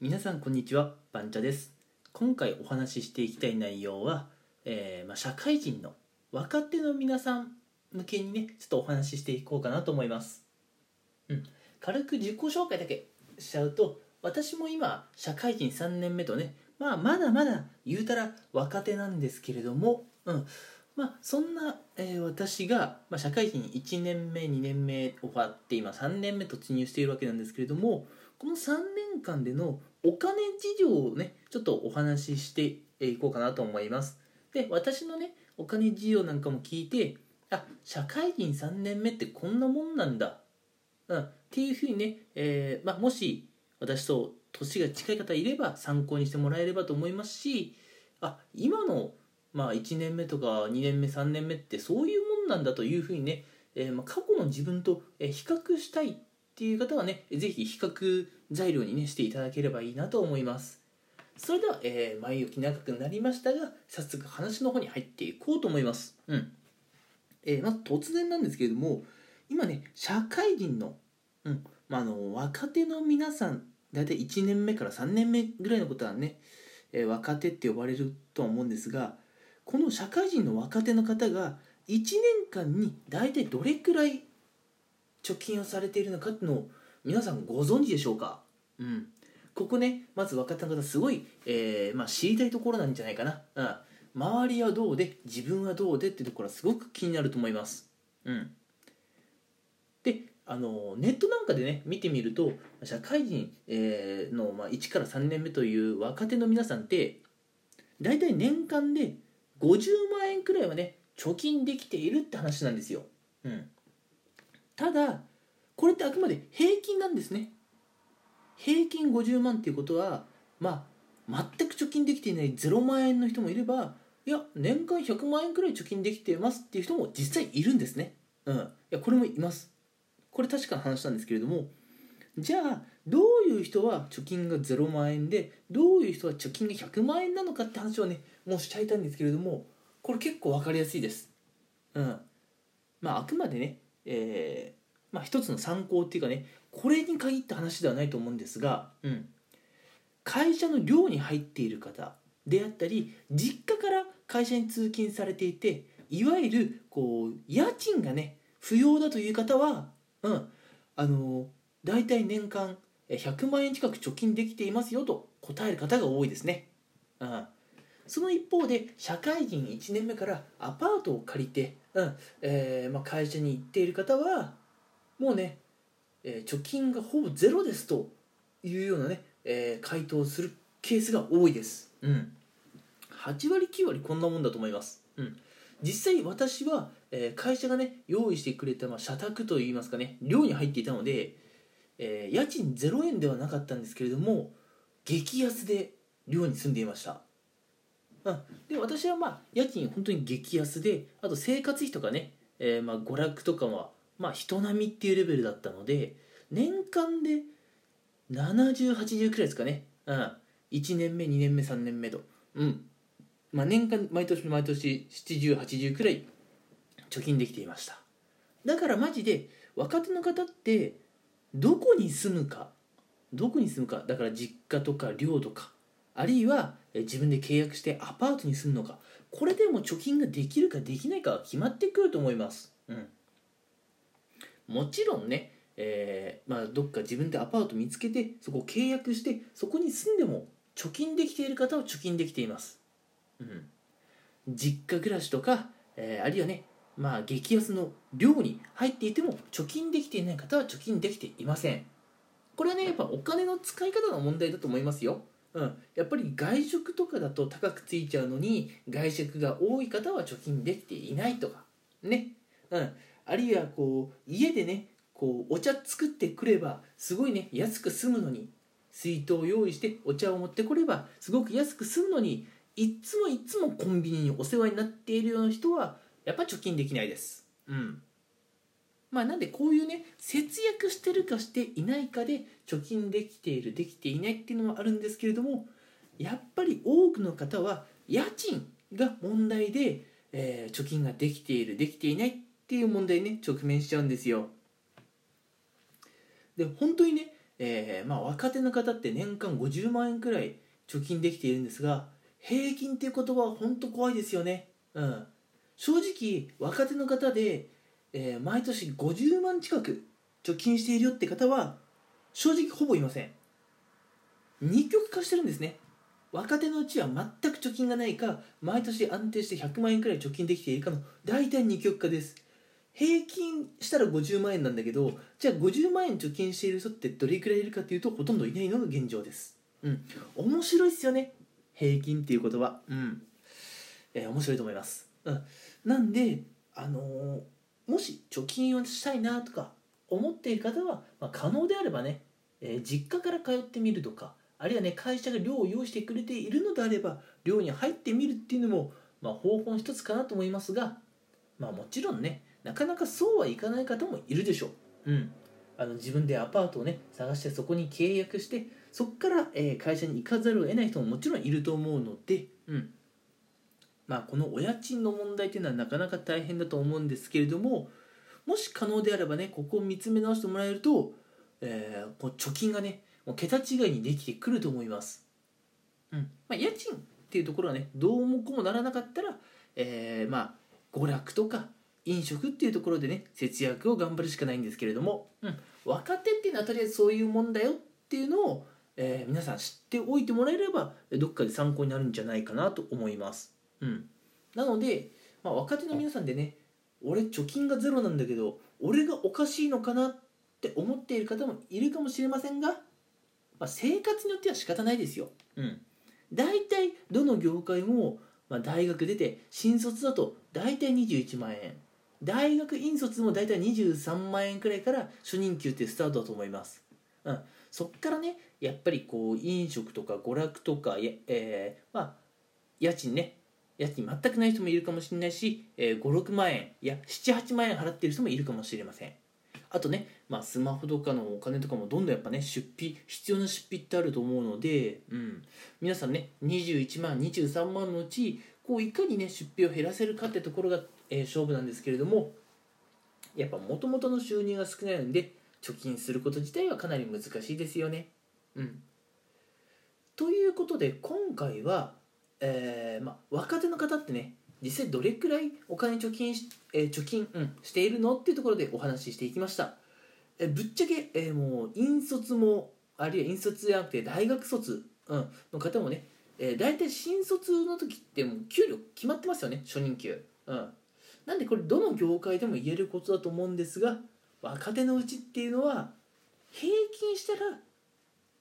皆さんこんにちはバンチャです。今回お話ししていきたい内容は、えーまあ、社会人の若手の皆さん向けにねちょっとお話ししていこうかなと思います、うん、軽く自己紹介だけしちゃうと私も今社会人3年目とねまあまだまだ言うたら若手なんですけれども、うん。まあ、そんな、えー私が、まあ、社会人1年目2年目終わって今3年目突入しているわけなんですけれどもこの3年間でのお金事情をねちょっとお話ししていこうかなと思います。で私のねお金事情なんかも聞いてあ社会人3年目ってこんなもんなんだ、うん、っていうふうにね、えーまあ、もし私と年が近い方いれば参考にしてもらえればと思いますしあ今の、まあ、1年目とか2年目3年目ってそういうもんなんだというふうにね、えーまあ、過去の自分と比較したいっていう方はねぜひ比較材料にねしていただければいいなと思います。それでは、えー前置き長くなりましたが早速話の方に入っていこうと思います。うん。えーまず突然なんですけれども今ね社会人の,、うんまあ、あの若手の皆さん大体1年目から3年目ぐらいのことはね、えー若手って呼ばれるとは思うんですがこの社会人の若手の方が1年間に大体どれくらい貯金をされているのかっていうのを皆さんご存知でしょうか？うん。ここねまず若手の方すごい、えーまあ、知りたいところなんじゃないかな、うん、周りはどうで自分はどうでっていうところはすごく気になると思います。うん。であのネットなんかでね見てみると社会人、えーの、まあ、1から3年目という若手の皆さんって大体年間で50万円くらいはね貯金できているって話なんですよ、うん、ただこれってあくまで平均なんですね。平均50万っていうことはまあ全く貯金できていない0万円の人もいればいや年間100万円くらい貯金できてますっていう人も実際いるんですね。うん。いやこれもいます。これ確かな話なんですけれどもじゃあどういう人は貯金が0万円でどういう人は貯金が100万円なのかって話をねもうしちゃいたいんですけれどもこれ結構分かりやすいです。うん。まああくまでねえーまあ一つの参考っていうかねこれに限った話ではないと思うんですが、うん、会社の寮に入っている方であったり実家から会社に通勤されていていわゆるこう家賃がね不要だという方は、うん、あの大体年間100万円近く貯金できていますよと答える方が多いですね。うん。その一方で社会人1年目からアパートを借りて、うんえーまあ、会社に行っている方はもうね、えー貯金がほぼゼロですというようなね、えー回答をするケースが多いです、うん、8割9割こんなもんだと思います、うん、実際私は、えー会社がね用意してくれた、まあ、社宅といいますかね寮に入っていたので、えー家賃0円ではなかったんですけれども激安で寮に住んでいました。うん。で私はまあ家賃本当に激安であと生活費とかね、えーまあ娯楽とかはまあ人並みっていうレベルだったので年間で7080くらいですかね、うん、1年目2年目3年目と。うん。まあ年間毎年毎年7080くらい貯金できていました。だからマジで若手の方ってどこに住むかどこに住むかだから実家とか寮とかあるいは自分で契約してアパートに住むのか。これでも貯金ができるかできないかは決まってくると思います、うん、もちろんね、えーまあ、どっか自分でアパート見つけてそこを契約してそこに住んでも貯金できている方は貯金できています、うん、実家暮らしとか、えーあるいはねまあ激安の寮に入っていても貯金できていない方は貯金できていません。これはねやっぱお金の使い方の問題だと思いますようん、やっぱり外食とかだと高くついちゃうのに外食が多い方は貯金できていないとか。ね、うん、あるいはこう家でねこうお茶作ってくればすごいね安く済むのに水筒を用意してお茶を持ってこればすごく安く済むのにいつもいつもコンビニにお世話になっているような人はやっぱ貯金できないです。うん。まあなんでこういうね節約してるかしていないかで貯金できているできていないっていうのもあるんですけれどもやっぱり多くの方は家賃が問題で、えー貯金ができているできていないっていう問題にね直面しちゃうんですよ。で本当にね、えーまあ、若手の方って年間50万円くらい貯金できているんですが平均っていう言葉は本当怖いですよね、うん、正直若手の方で、えー、毎年50万近く貯金しているよって方は正直ほぼいません。二極化してるんですね。若手のうちは全く貯金がないか毎年安定して100万円くらい貯金できているかの大体二極化です。平均したら50万円なんだけどじゃあ50万円貯金している人ってどれくらいいるかっていうとほとんどいないのが現状です。うん。面白いっすよね。平均っていう言葉。うん。えー、面白いと思います。うん。なんであのー、もし貯金をしたいなとか思っている方は、まあ、可能であればね、えー、実家から通ってみるとかあるいはね会社が寮を用意してくれているのであれば寮に入ってみるっていうのも、まあ、方法の一つかなと思いますがまあもちろんねなかなかそうはいかない方もいるでしょう、うん、あの自分でアパートをね探してそこに契約してそこから、えー、会社に行かざるを得ない人ももちろんいると思うので、うん。まあ、このお家賃の問題というのはなかなか大変だと思うんですけれどももし可能であればねここを見つめ直してもらえると、えー、こう貯金がねもう桁違いにできてくると思います、うん。まあ、家賃っていうところはねどうもこうもならなかったら、えー、まあ娯楽とか飲食っていうところでね節約を頑張るしかないんですけれども、うん、若手っていうのはとりあえずそういうもんだよっていうのを、えー、皆さん知っておいてもらえればどっかで参考になるんじゃないかなと思います、うん、なので、まあ、若手の皆さんでね俺貯金がゼロなんだけど俺がおかしいのかなって思っている方もいるかもしれませんが、まあ、生活によっては仕方ないですよ、うん、大体どの業界も、まあ、大学出て新卒だと大体21万円。大学院卒も大体23万円くらいから初任給ってスタートだと思います、うん、そっからねやっぱりこう飲食とか娯楽とかえー、まあ家賃ね家賃全くない人もいるかもしれないし、えー、56万円いや78万円払ってる人もいるかもしれません。あとね、まあ、スマホとかのお金とかもどんどんやっぱね出費必要な出費ってあると思うので、うん、皆さんね21万23万のうちこういかにね出費を減らせるかってところがえー、勝負なんですけれどもやっぱもともとの収入が少ないので貯金すること自体はかなり難しいですよね。うん、ということで今回は、えー、ま若手の方ってね実際どれくらいお金貯金し,、えー、貯金、うん、しているのっていうところでお話ししていきました。えぶっちゃけ、えもう引率もあるいは引率じゃなくて大学卒、うん、の方もね、えー、大体新卒の時ってもう給料決まってますよね初任給。うんなんでこれどの業界でも言えることだと思うんですが若手のうちっていうのは平均したら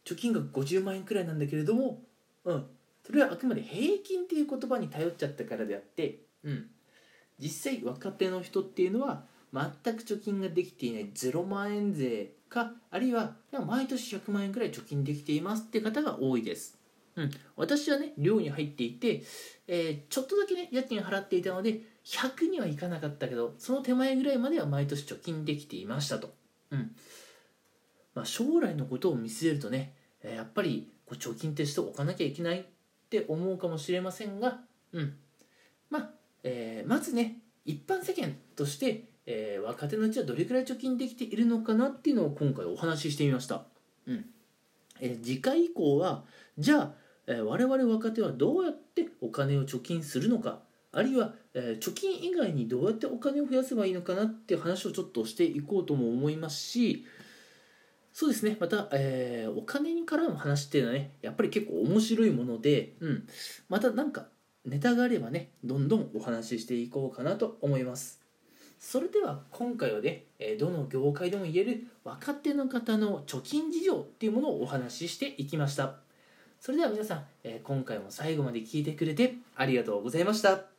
貯金額50万円くらいなんだけれども、うん、それはあくまで平均っていう言葉に頼っちゃったからであって、うん、実際若手の人っていうのは全く貯金ができていない0万円税かあるいは毎年100万円くらい貯金できていますって方が多いです。うん、私はね寮に入っていて、えー、ちょっとだけね家賃払っていたので100にはいかなかったけどその手前ぐらいまでは毎年貯金できていましたと、うん。まあ、将来のことを見据えるとねやっぱりこう貯金ってしておかなきゃいけないって思うかもしれませんが、うん。まあえー、まずね一般世間として、えー、若手のうちはどれくらい貯金できているのかなっていうのを今回お話ししてみました、うん。えー、次回以降はじゃあ、えー、我々若手はどうやってお金を貯金するのかあるいは、えー、貯金以外にどうやってお金を増やせばいいのかなっていう話をちょっとしていこうとも思いますしそうですね。また、えー、お金に絡む話っていうのはねやっぱり結構面白いもので、うん、また何かネタがあればねどんどんお話ししていこうかなと思います。それでは今回はねどの業界でも言える若手の方の貯金事情っていうものをお話ししていきました。それでは皆さん今回も最後まで聞いてくれてありがとうございました。